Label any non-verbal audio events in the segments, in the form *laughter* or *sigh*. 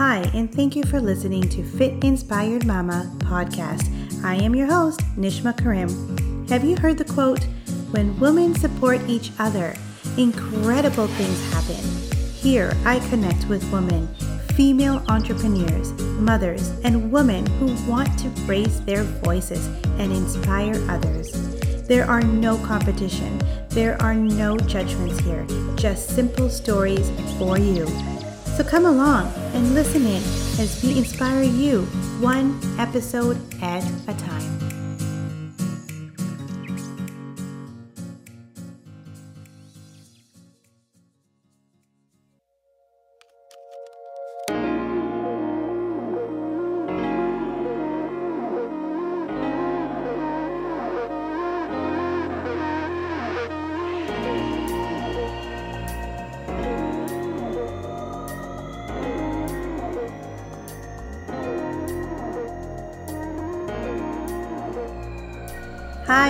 Hi, and thank you for listening to Fit Inspired Mama podcast. I am your host, Nishma Karim. Have you heard the quote, When women support each other, incredible things happen? Here, I connect with women, female entrepreneurs, mothers, and women who want to raise their voices and inspire others. There are no competition, there are no judgments here, just simple stories for you. So come along and listen in as we inspire you one episode at a time.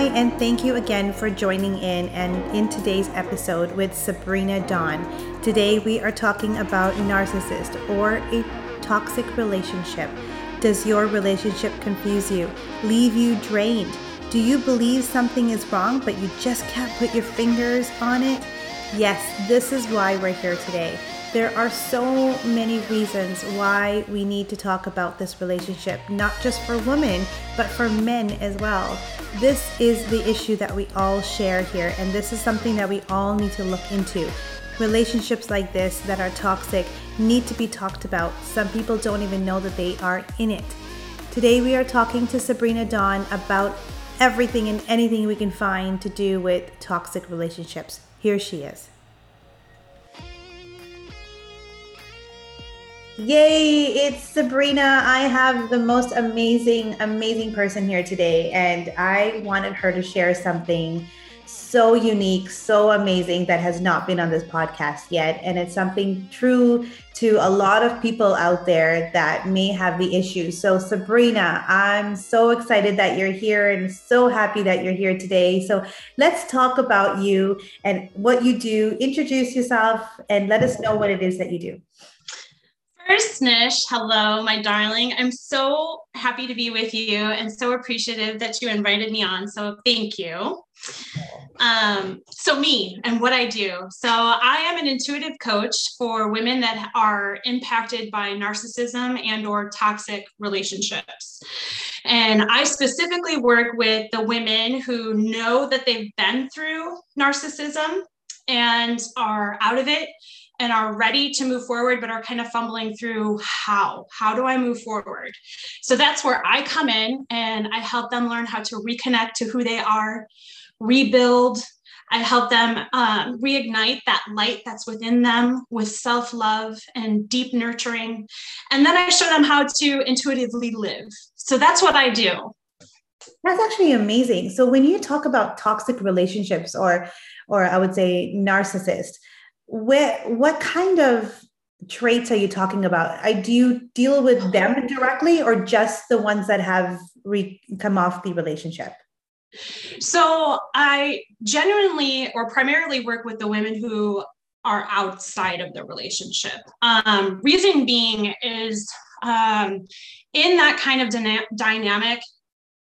Hi, and thank you again for joining in and in today's episode with Sabrina Dawn. Today we are talking about narcissist or a toxic relationship. Does your relationship confuse you, leave you drained? Do you believe something is wrong but you just can't put your fingers on it? Yes, this is why we're here today. There are so many reasons why we need to talk about this relationship, not just for women, but for men as well. This is the issue that we all share here, and this is something that we all need to look into. Relationships like this that are toxic need to be talked about. Some people don't even know that they are in it. Today, we are talking to Sabrina Dawn about everything and anything we can find to do with toxic relationships. Here she is. Yay, it's Sabrina. I have the most amazing, amazing person here today, and I wanted her to share something so unique, so amazing that has not been on this podcast yet. And it's something true to a lot of people out there that may have the issue. So, Sabrina, I'm so excited that you're here and so happy that you're here today. So, let's talk about you and what you do. Introduce yourself and let us know what it is that you do. First, Nish, hello, my darling. I'm so happy to be with you and so appreciative that you invited me on. So, thank you. Um, so, me and what I do. So, I am an intuitive coach for women that are impacted by narcissism and or toxic relationships. And I specifically work with the women who know that they've been through narcissism and are out of it and are ready to move forward but are kind of fumbling through how. How do i move forward? So that's where i come in and i help them learn how to reconnect to who they are rebuild. I help them um, reignite that light that's within them with self-love and deep nurturing. And then i show them how to intuitively live. So that's what i do. That's actually amazing. So when you talk about toxic relationships or or i would say narcissist what what kind of traits are you talking about? I do you deal with them directly or just the ones that have re- come off the relationship? So I genuinely or primarily work with the women who are outside of the relationship. Um, reason being is um, in that kind of dyna- dynamic,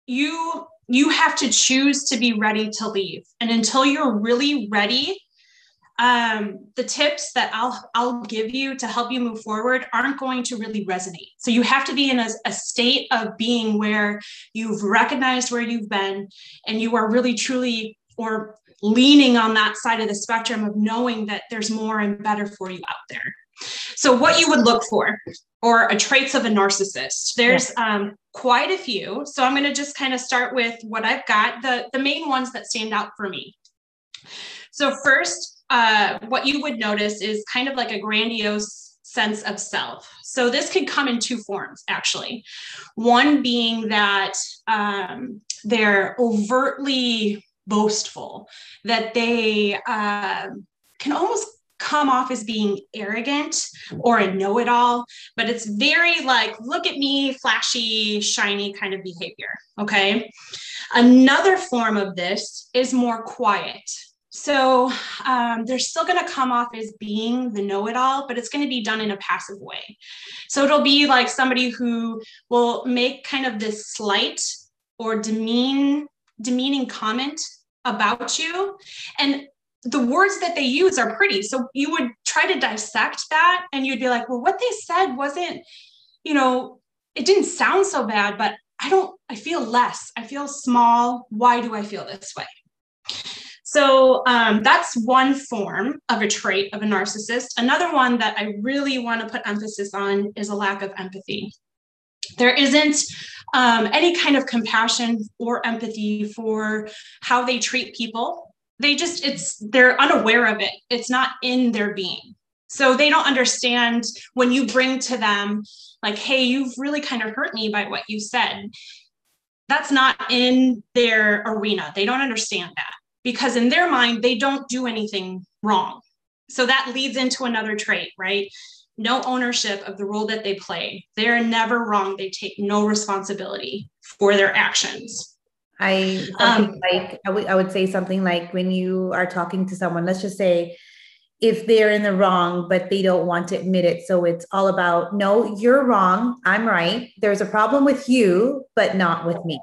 you you have to choose to be ready to leave, and until you're really ready um, the tips that I'll I'll give you to help you move forward aren't going to really resonate. So you have to be in a, a state of being where you've recognized where you've been and you are really truly or leaning on that side of the spectrum of knowing that there's more and better for you out there. So what you would look for or a traits of a narcissist. There's um, quite a few. So I'm going to just kind of start with what I've got, the, the main ones that stand out for me. So first, uh, what you would notice is kind of like a grandiose sense of self. So this could come in two forms, actually. One being that um, they're overtly boastful, that they uh, can almost come off as being arrogant or a know it all, but it's very like, look at me, flashy, shiny kind of behavior. Okay. Another form of this is more quiet. So um, they're still going to come off as being the know it all, but it's going to be done in a passive way. So it'll be like somebody who will make kind of this slight or demean, demeaning comment about you. And the words that they use are pretty. So you would try to dissect that and you'd be like, well, what they said wasn't, you know, it didn't sound so bad, but I don't, I feel less. I feel small. Why do I feel this way? So um, that's one form of a trait of a narcissist. Another one that I really want to put emphasis on is a lack of empathy. There isn't um, any kind of compassion or empathy for how they treat people. They just, it's, they're unaware of it. It's not in their being. So they don't understand when you bring to them, like, hey, you've really kind of hurt me by what you said. That's not in their arena. They don't understand that because in their mind, they don't do anything wrong. So that leads into another trait, right? No ownership of the role that they play. They're never wrong. They take no responsibility for their actions. I um, like I would I would say something like when you are talking to someone, let's just say if they're in the wrong, but they don't want to admit it. So it's all about no, you're wrong, I'm right. There's a problem with you, but not with me.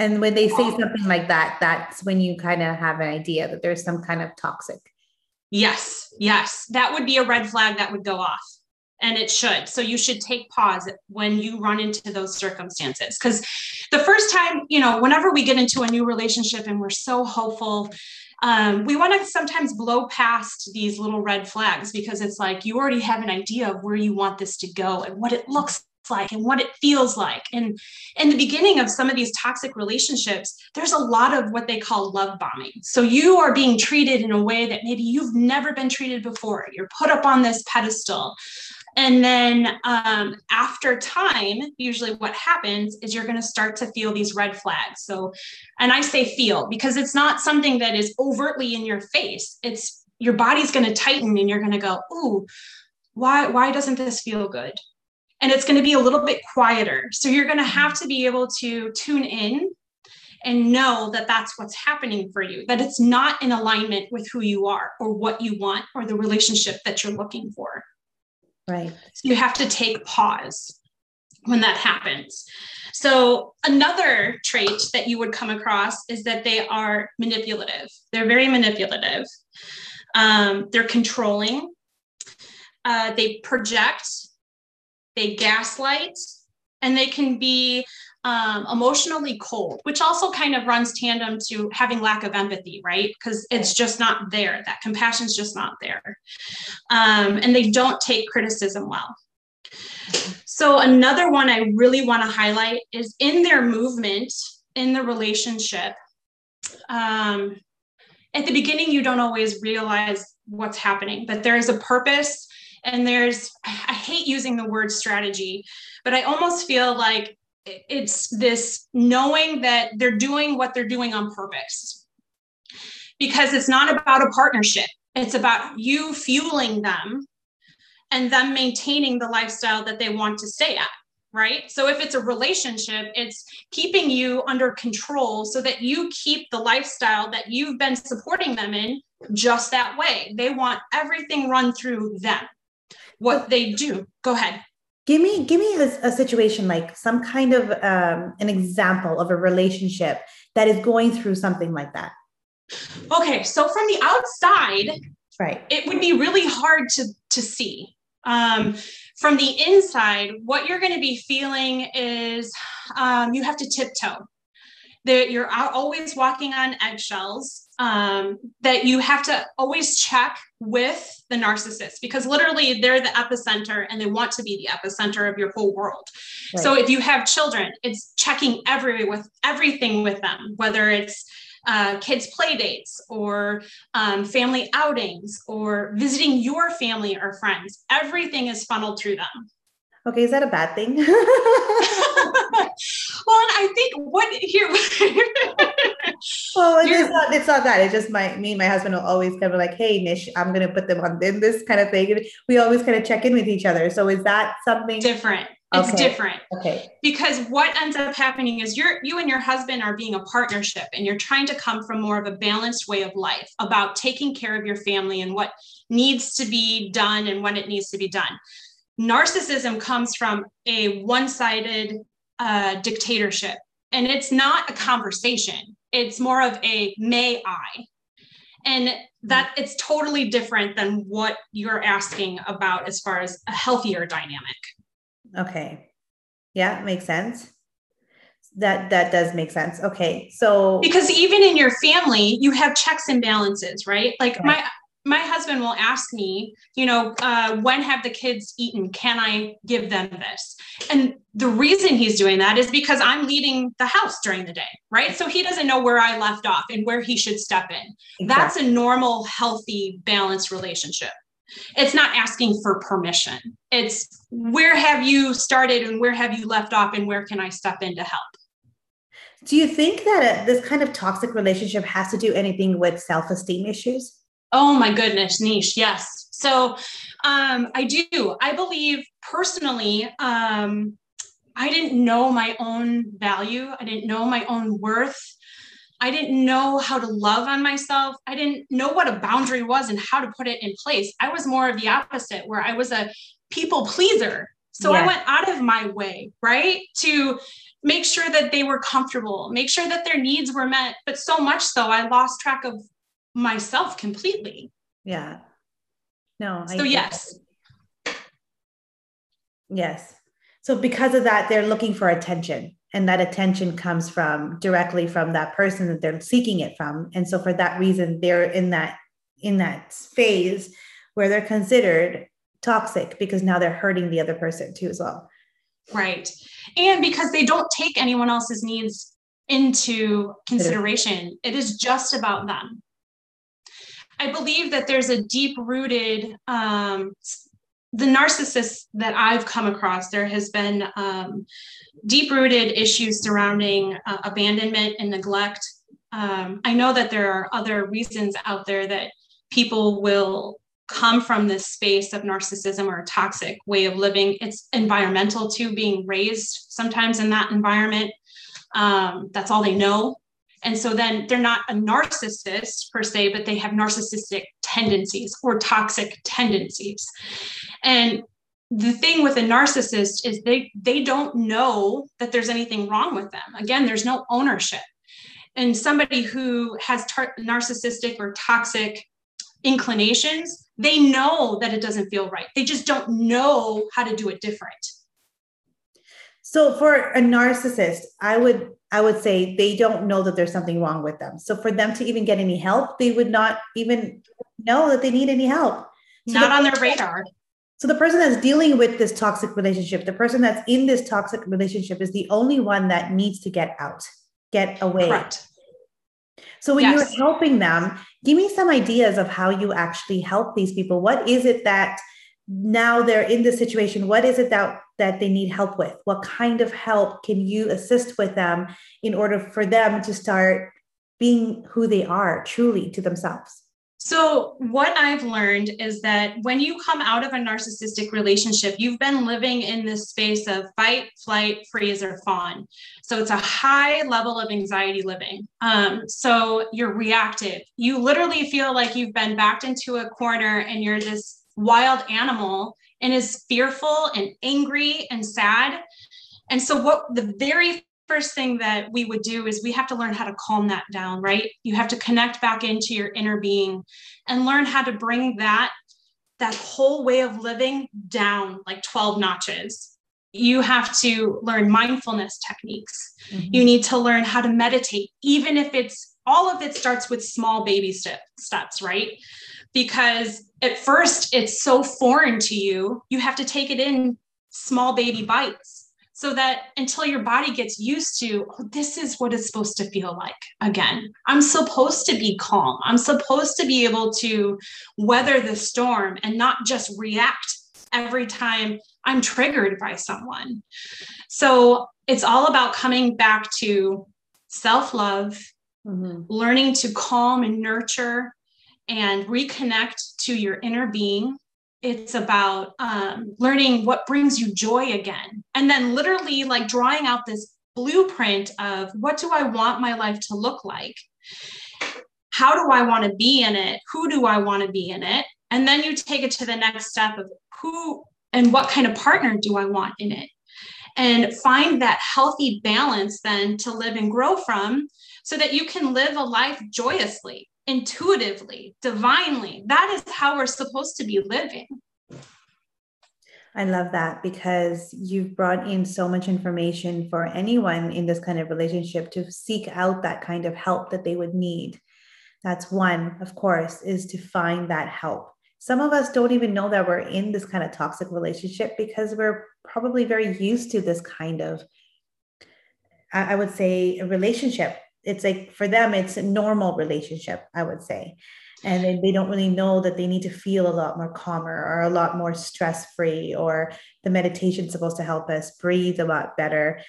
And when they say something like that, that's when you kind of have an idea that there's some kind of toxic. Yes, yes. That would be a red flag that would go off. And it should. So you should take pause when you run into those circumstances. Because the first time, you know, whenever we get into a new relationship and we're so hopeful, um, we want to sometimes blow past these little red flags because it's like you already have an idea of where you want this to go and what it looks like and what it feels like. And in the beginning of some of these toxic relationships, there's a lot of what they call love bombing. So you are being treated in a way that maybe you've never been treated before. You're put up on this pedestal. And then um, after time, usually what happens is you're going to start to feel these red flags. So, and I say feel because it's not something that is overtly in your face. It's your body's going to tighten and you're going to go, ooh, why, why doesn't this feel good? And it's going to be a little bit quieter. So you're going to have to be able to tune in and know that that's what's happening for you, that it's not in alignment with who you are or what you want or the relationship that you're looking for. Right. So you have to take pause when that happens. So, another trait that you would come across is that they are manipulative. They're very manipulative. Um, they're controlling. Uh, they project they gaslight, and they can be um, emotionally cold, which also kind of runs tandem to having lack of empathy, right? Because it's just not there. That compassion's just not there. Um, and they don't take criticism well. So, another one I really want to highlight is in their movement in the relationship. Um, at the beginning, you don't always realize what's happening, but there is a purpose and there's i hate using the word strategy but i almost feel like it's this knowing that they're doing what they're doing on purpose. Because it's not about a partnership. It's about you fueling them and them maintaining the lifestyle that they want to stay at right? So if it's a relationship it's keeping you under control so that you keep the lifestyle that you've been supporting them in just that way. They want everything run through them what they do. Go ahead. Give me give me a, a situation like some kind of um, an example of a relationship that is going through something like that. Okay, so from the outside, right, it would be really hard to to see. Um, from the inside, what you're going to be feeling is um, you have to tiptoe. That you're always walking on eggshells um, that you have to always check with the narcissist because literally they're the epicenter and they want to be the epicenter of your whole world. Right. So if you have children, it's checking every with everything with them, whether it's uh, kids' play dates or um, family outings or visiting your family or friends. Everything is funneled through them. Okay, is that a bad thing? *laughs* well, I think what here. *laughs* well, it's not. It's not that. It's just my me and my husband will always kind of like, "Hey, Nish, I'm gonna put them on in this kind of thing." And we always kind of check in with each other. So is that something different? It's Okay. different Okay. because what ends up happening is you're you and your husband are being a partnership and you're trying to come from more of a balanced way of life about taking care of your family and what needs to be done and when it needs to be done narcissism comes from a one-sided uh, dictatorship and it's not a conversation it's more of a may i and that it's totally different than what you're asking about as far as a healthier dynamic Okay. Yeah, makes sense. That that does make sense. Okay. So because even in your family you have checks and balances right like my my husband will ask me you know uh, when have the kids eaten? Can i give them this? And the reason he's doing that is because i'm leading the house during the day right? So he doesn't know where i left off and where he should step in. That's a normal healthy balanced relationship. It's not asking for permission. It's where have you started and where have you left off and where can i step in to help? Do you think that uh this kind of toxic relationship has to do anything with self-esteem issues? Oh my goodness, Nish. Yes. So um, I do. I believe personally, um, I didn't know my own value. I didn't know my own worth. I didn't know how to love on myself. I didn't know what a boundary was and how to put it in place. I was more of the opposite, where I was a people pleaser. So I went out of my way, right? To make sure that they were comfortable, make sure that their needs were met. But so much so, I lost track of myself completely. Yeah. No. So get yes, Yes. So because of that, they're looking for attention. And that attention comes from directly from that person that they're seeking it from. And so for that reason, they're in that in that phase where they're considered toxic because now they're hurting the other person too as well. right. And because they don't take anyone else's needs into consideration, it is just about them. I believe that there's a deep rooted, um, the narcissists that I've come across, there has been um, deep rooted issues surrounding uh, abandonment and neglect. Um, I know that there are other reasons out there that people will come from this space of narcissism or a toxic way of living. It's environmental too, being raised sometimes in that environment. Um, that's all they know. And so then they're not a narcissist per se, but they have narcissistic tendencies or toxic tendencies. And the thing with a narcissist is they they don't know that there's anything wrong with them. Again, there's no ownership. And somebody who has tar- narcissistic or toxic inclinations, they know that it doesn't feel right. They just don't know how to do it different. So for a narcissist, I would I would say they don't know that there's something wrong with them. So for them to even get any help, they would not even know that they need any help. So Not the on their radar. So the person that's dealing with this toxic relationship, the person that's in this toxic relationship is the only one that needs to get out, get away. Correct. So when Yes. you're helping them, give me some ideas of how you actually help these people. What is it that now they're in this situation? What is it that that they need help with? What kind of help can you assist with them in order for them to start being who they are truly to themselves? So, what I've learned is that when you come out of a narcissistic relationship, you've been living in this space of fight, flight, freeze, or fawn. So, it's a high level of anxiety living. Um, so, you're reactive. You literally feel like you've been backed into a corner and you're this wild animal and is fearful and angry and sad. And so, what the very first thing that we would do is we have to learn how to calm that down, right? You have to connect back into your inner being and learn how to bring that that whole way of living down like 12 notches. You have to learn mindfulness techniques. Mm-hmm. You need to learn how to meditate, even if it's all of it starts with small baby step, steps, right? Because at first it's so foreign to you, you have to take it in small baby bites so that until your body gets used to oh, this is what it's supposed to feel like again. I'm supposed to be calm. I'm supposed to be able to weather the storm and not just react every time i'm triggered by someone. So it's all about coming back to self-love Mhm. learning to calm and nurture and reconnect to your inner being. It's about um, learning what brings you joy again. And then literally like drawing out this blueprint of what do i want my life to look like? How do i want to be in it? Who do i want to be in it? And then you take it to the next step of who and what kind of partner do i want in it? And find that healthy balance then to live and grow from so that you can live a life joyously intuitively, divinely. That is how we're supposed to be living. I love that because you've brought in so much information for anyone in this kind of relationship to seek out that kind of help that they would need. That's one, of course, is to find that help. Some of us don't even know that we're in this kind of toxic relationship because we're probably very used to this kind of, I would say, a relationship it's like for them it's a normal relationship i would say. And they, they don't really know that they need to feel a lot more calmer or a lot more stress free or the meditation supposed to help us breathe a lot better.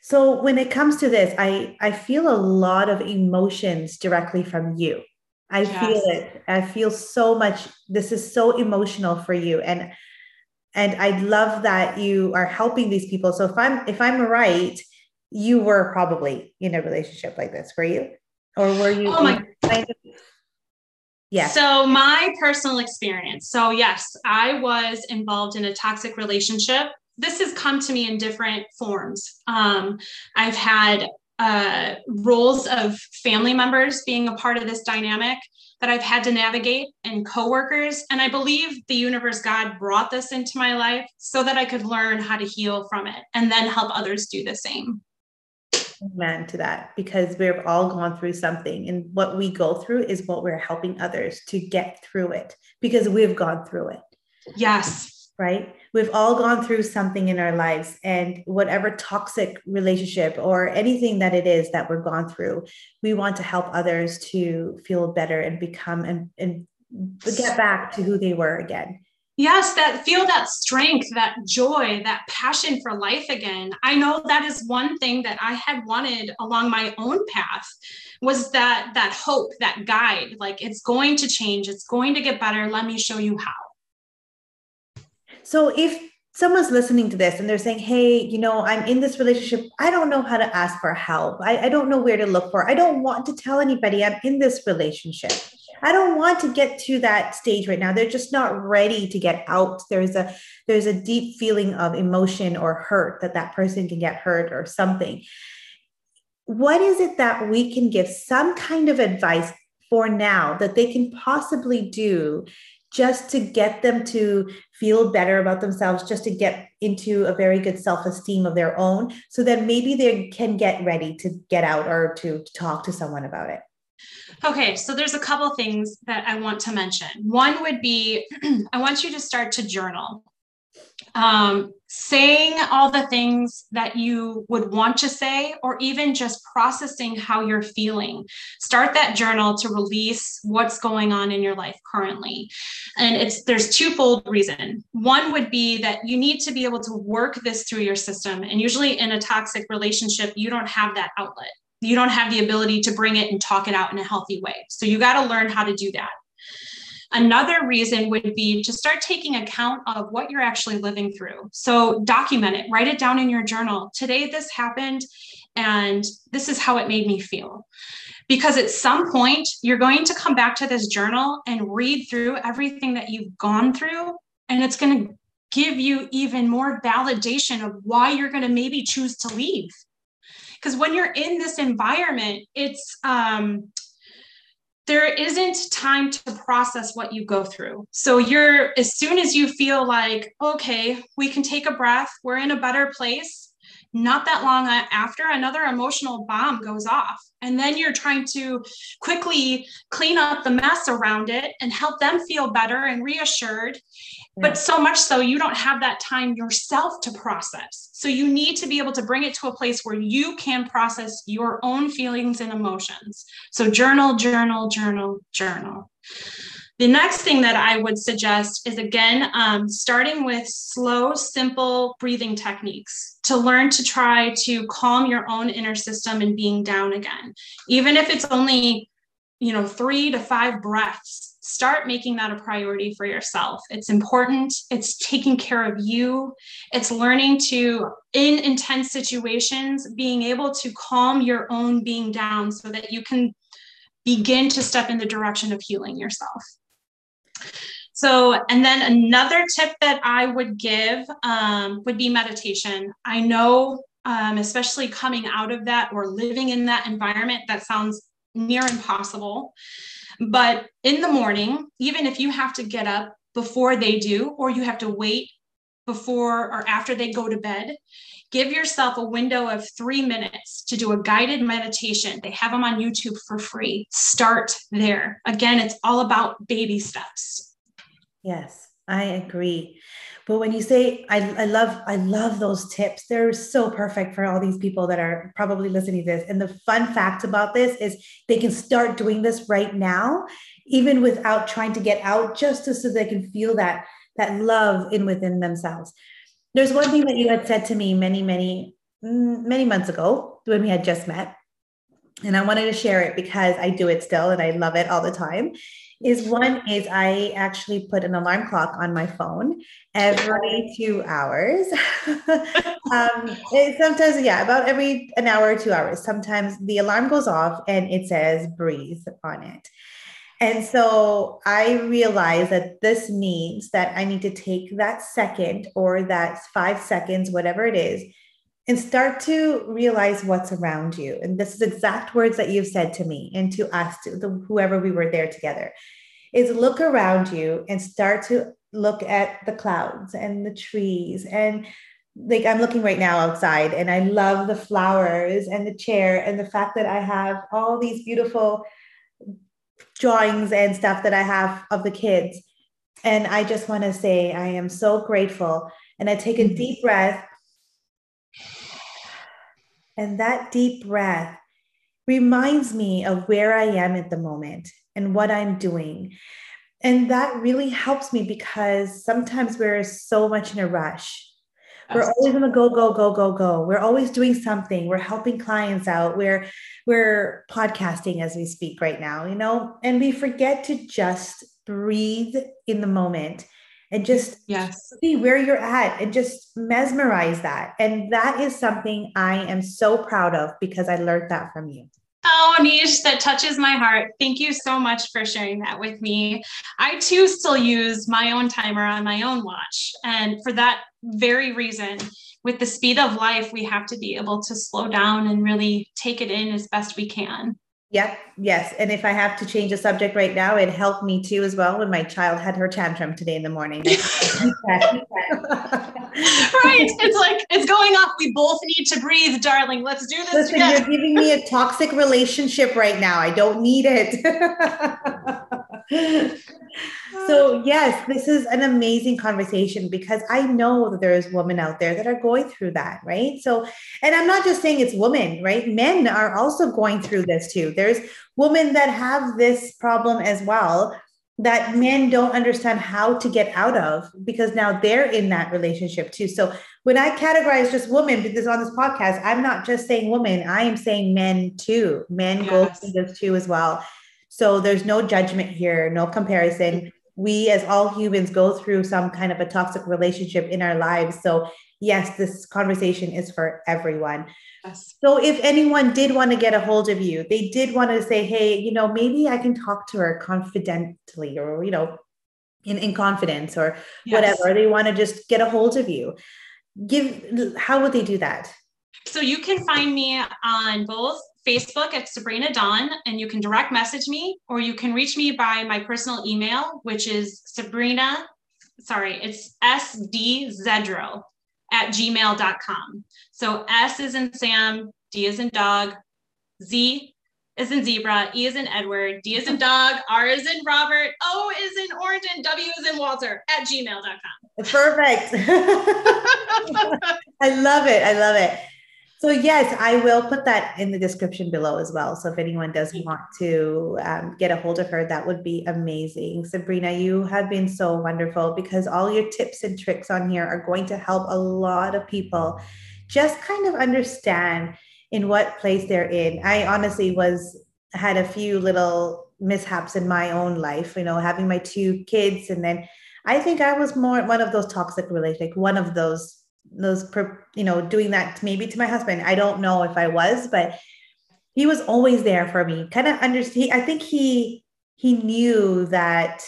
So when it comes to this i i feel a lot of emotions directly from you. I yes. feel it. I feel so much this is so emotional for you. And and i love that you are helping these people. So if i'm if i'm right you were probably in a relationship like this, were you? Or were you? Oh my. Yeah. So my personal experience. So yes, I was involved in a toxic relationship. This has come to me in different forms. Um, I've had uh, roles of family members being a part of this dynamic that I've had to navigate and coworkers. And I believe the universe, God brought this into my life so that I could learn how to heal from it and then help others do the same. Amen to that because we've all gone through something, and what we go through is what we're helping others to get through it because we've gone through it. Yes. Right? We've all gone through something in our lives, and whatever toxic relationship or anything that it is that we're gone through, we want to help others to feel better and become and, and get back to who they were again yes that feel that strength that joy that passion for life again. I know that is one thing that i had wanted along my own path was that that hope that guide like it's going to change it's going to get better let me show you how. So if someone's listening to this and they're saying hey you know i'm in this relationship i don't know how to ask for help. I, I don't know where to look for. I don't want to tell anybody i'm in this relationship I don't want to get to that stage right now. They're just not ready to get out. There's a there's a deep feeling of emotion or hurt that that person can get hurt or something. What is it that we can give some kind of advice for now that they can possibly do just to get them to feel better about themselves, just to get into a very good self esteem of their own, so that maybe they can get ready to get out or to, to talk to someone about it? Okay, so there's a couple things that I want to mention. One would be *clears throat* I want you to start to journal. Um, saying all the things that you would want to say, or even just processing how you're feeling. Start that journal to release what's going on in your life currently. And it's there's twofold reason. One would be that you need to be able to work this through your system. And usually in a toxic relationship, you don't have that outlet you don't have the ability to bring it and talk it out in a healthy way. So you got to learn how to do that. Another reason would be to start taking account of what you're actually living through. So document it, write it down in your journal. Today, this happened, and this is how it made me feel. Because at some point, you're going to come back to this journal and read through everything that you've gone through, and it's going to give you even more validation of why you're going to maybe choose to leave because when you're in this environment it's um there isn't time to process what you go through. So you're as soon as you feel like, okay, we can take a breath, we're in a better place, not that long after another emotional bomb goes off. And then you're trying to quickly clean up the mess around it and help them feel better and reassured but so much so you don't have that time yourself to process. So you need to be able to bring it to a place where you can process your own feelings and emotions. So journal, journal, journal, journal. The next thing that I would suggest is again, um, starting with slow, simple breathing techniques to learn to try to calm your own inner system and being down again. Even if it's only, you know, three to five breaths start making that a priority for yourself. It's important. It's taking care of you. It's learning to, in intense situations, being able to calm your own being down so that you can begin to step in the direction of healing yourself. So, and then another tip that I would give um, would be meditation. I know, um, especially coming out of that or living in that environment, that sounds near impossible. But in the morning, even if you have to get up before they do, or you have to wait before or after they go to bed, give yourself a window of three minutes to do a guided meditation. They have them on YouTube for free. Start there. Again, it's all about baby steps. Yes, I agree. But when you say I, I love I love those tips, they're so perfect for all these people that are probably listening to this. And the fun fact about this is they can start doing this right now, even without trying to get out, just so they can feel that that love in within themselves. There's one thing that you had said to me many, many, mm, many months ago when we had just met. And I wanted to share it because I do it still and I love it all the time. Is one is I actually put an alarm clock on my phone every two hours. *laughs* um, sometimes, yeah, about every an hour or two hours. Sometimes the alarm goes off and it says breathe on it. And so I realize that this means that I need to take that second or that five seconds, whatever it is, and start to realize what's around you. And this is exact words that you've said to me and to us, to the, whoever we were there together, is look around you and start to look at the clouds and the trees and like I'm looking right now outside and I love the flowers and the chair and the fact that I have all these beautiful drawings and stuff that I have of the kids. And I just want to say I am so grateful. And I take a mm-hmm. deep breath. And that deep breath reminds me of where I am at the moment and what I'm doing. And that really helps me because sometimes we're so much in a rush we're always going to go, go, go, go, go. We're always doing something. We're helping clients out. We're we're podcasting as we speak right now, you know, and we forget to just breathe in the moment and just yes. see where you're at and just mesmerize that. And that is something I am so proud of because I learned that from you. Oh, Anish, that touches my heart. Thank you so much for sharing that with me. I too still use my own timer on my own watch. And for that very reason, with the speed of life, we have to be able to slow down and really take it in as best we can. Yep. Yes. And if I have to change a subject right now, it helped me too as well when my child had her tantrum today in the morning. *laughs* *laughs* right. It's like it's going off. We both need to breathe, darling. Let's do this. Listen, together. you're giving me a toxic relationship right now. I don't need it. *laughs* so *laughs* yes this is an amazing conversation because i know that there's women out there that are going through that right? So and i'm not just saying it's women right? Men are also going through this too. There's women that have this problem as well that men don't understand how to get out of because now they're in that relationship too. So when i categorize just women because on this podcast i'm not just saying women i am saying men too. Men yes. go through this too as well so there's no judgment here, no comparison. We, as all humans, go through some kind of a toxic relationship in our lives. So, yes, this conversation is for everyone. Yes. So, if anyone did want to get a hold of you, they did want to say, hey, you know, maybe I can talk to her confidently or, you know, in, in confidence or yes. whatever, they want to just get a hold of you. Give, how would they do that? So, you can find me on both Facebook at Sabrina Dawn, and you can direct message me, or you can reach me by my personal email, which is Sabrina, sorry, it's sdzedrow at gmail.com. So S is in Sam, D is in dog, Z is in zebra, E is in Edward, D is in dog, R is in Robert, O is in orange, and W is in Walter at gmail.com. Perfect. *laughs* I love it. I love it. So yes, I will put that in the description below as well. So if anyone does want to um, get a hold of her, that would be amazing. Sabrina, you have been so wonderful because all your tips and tricks on here are going to help a lot of people just kind of understand in what place they're in. I honestly was had a few little mishaps in my own life, you know, having my two kids. And then I think I was more one of those toxic relationships, like one of those, those, you know, doing that maybe to my husband. I don't know if I was, but he was always there for me. Kind of understand. I think he, he knew that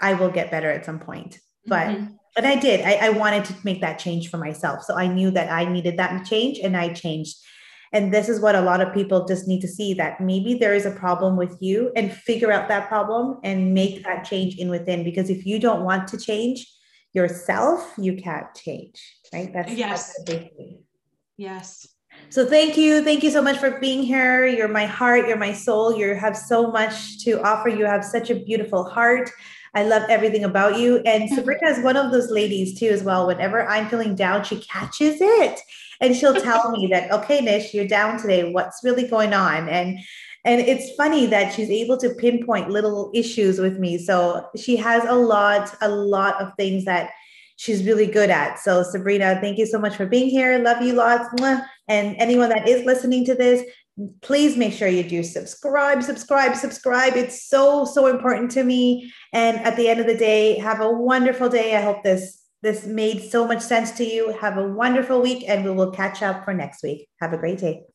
I will get better at some point, but, mm-hmm. but I did, I, I wanted to make that change for myself. So I knew that I needed that change and I changed and this is what a lot of people just need to see that maybe there is a problem with you and figure out that problem and make that change in within. Because if you don't want to change yourself, you can't change, right? That's yes. That's yes. So thank you. Thank you so much for being here. You're my heart, you're my soul. You have so much to offer. You have such a beautiful heart. I love everything about you. And *laughs* Sabrina is one of those ladies too, as well. Whenever I'm feeling down, she catches it and she'll tell me that, okay, Nish, you're down today. What's really going on? And and it's funny that she's able to pinpoint little issues with me. So she has a lot, a lot of things that she's really good at. So Sabrina, thank you so much for being here. Love you lots. And anyone that is listening to this, please make sure you do subscribe, subscribe, subscribe. It's so, so important to me. And at the end of the day, have a wonderful day. I hope this this made so much sense to you. Have a wonderful week, and we will catch up for next week. Have a great day.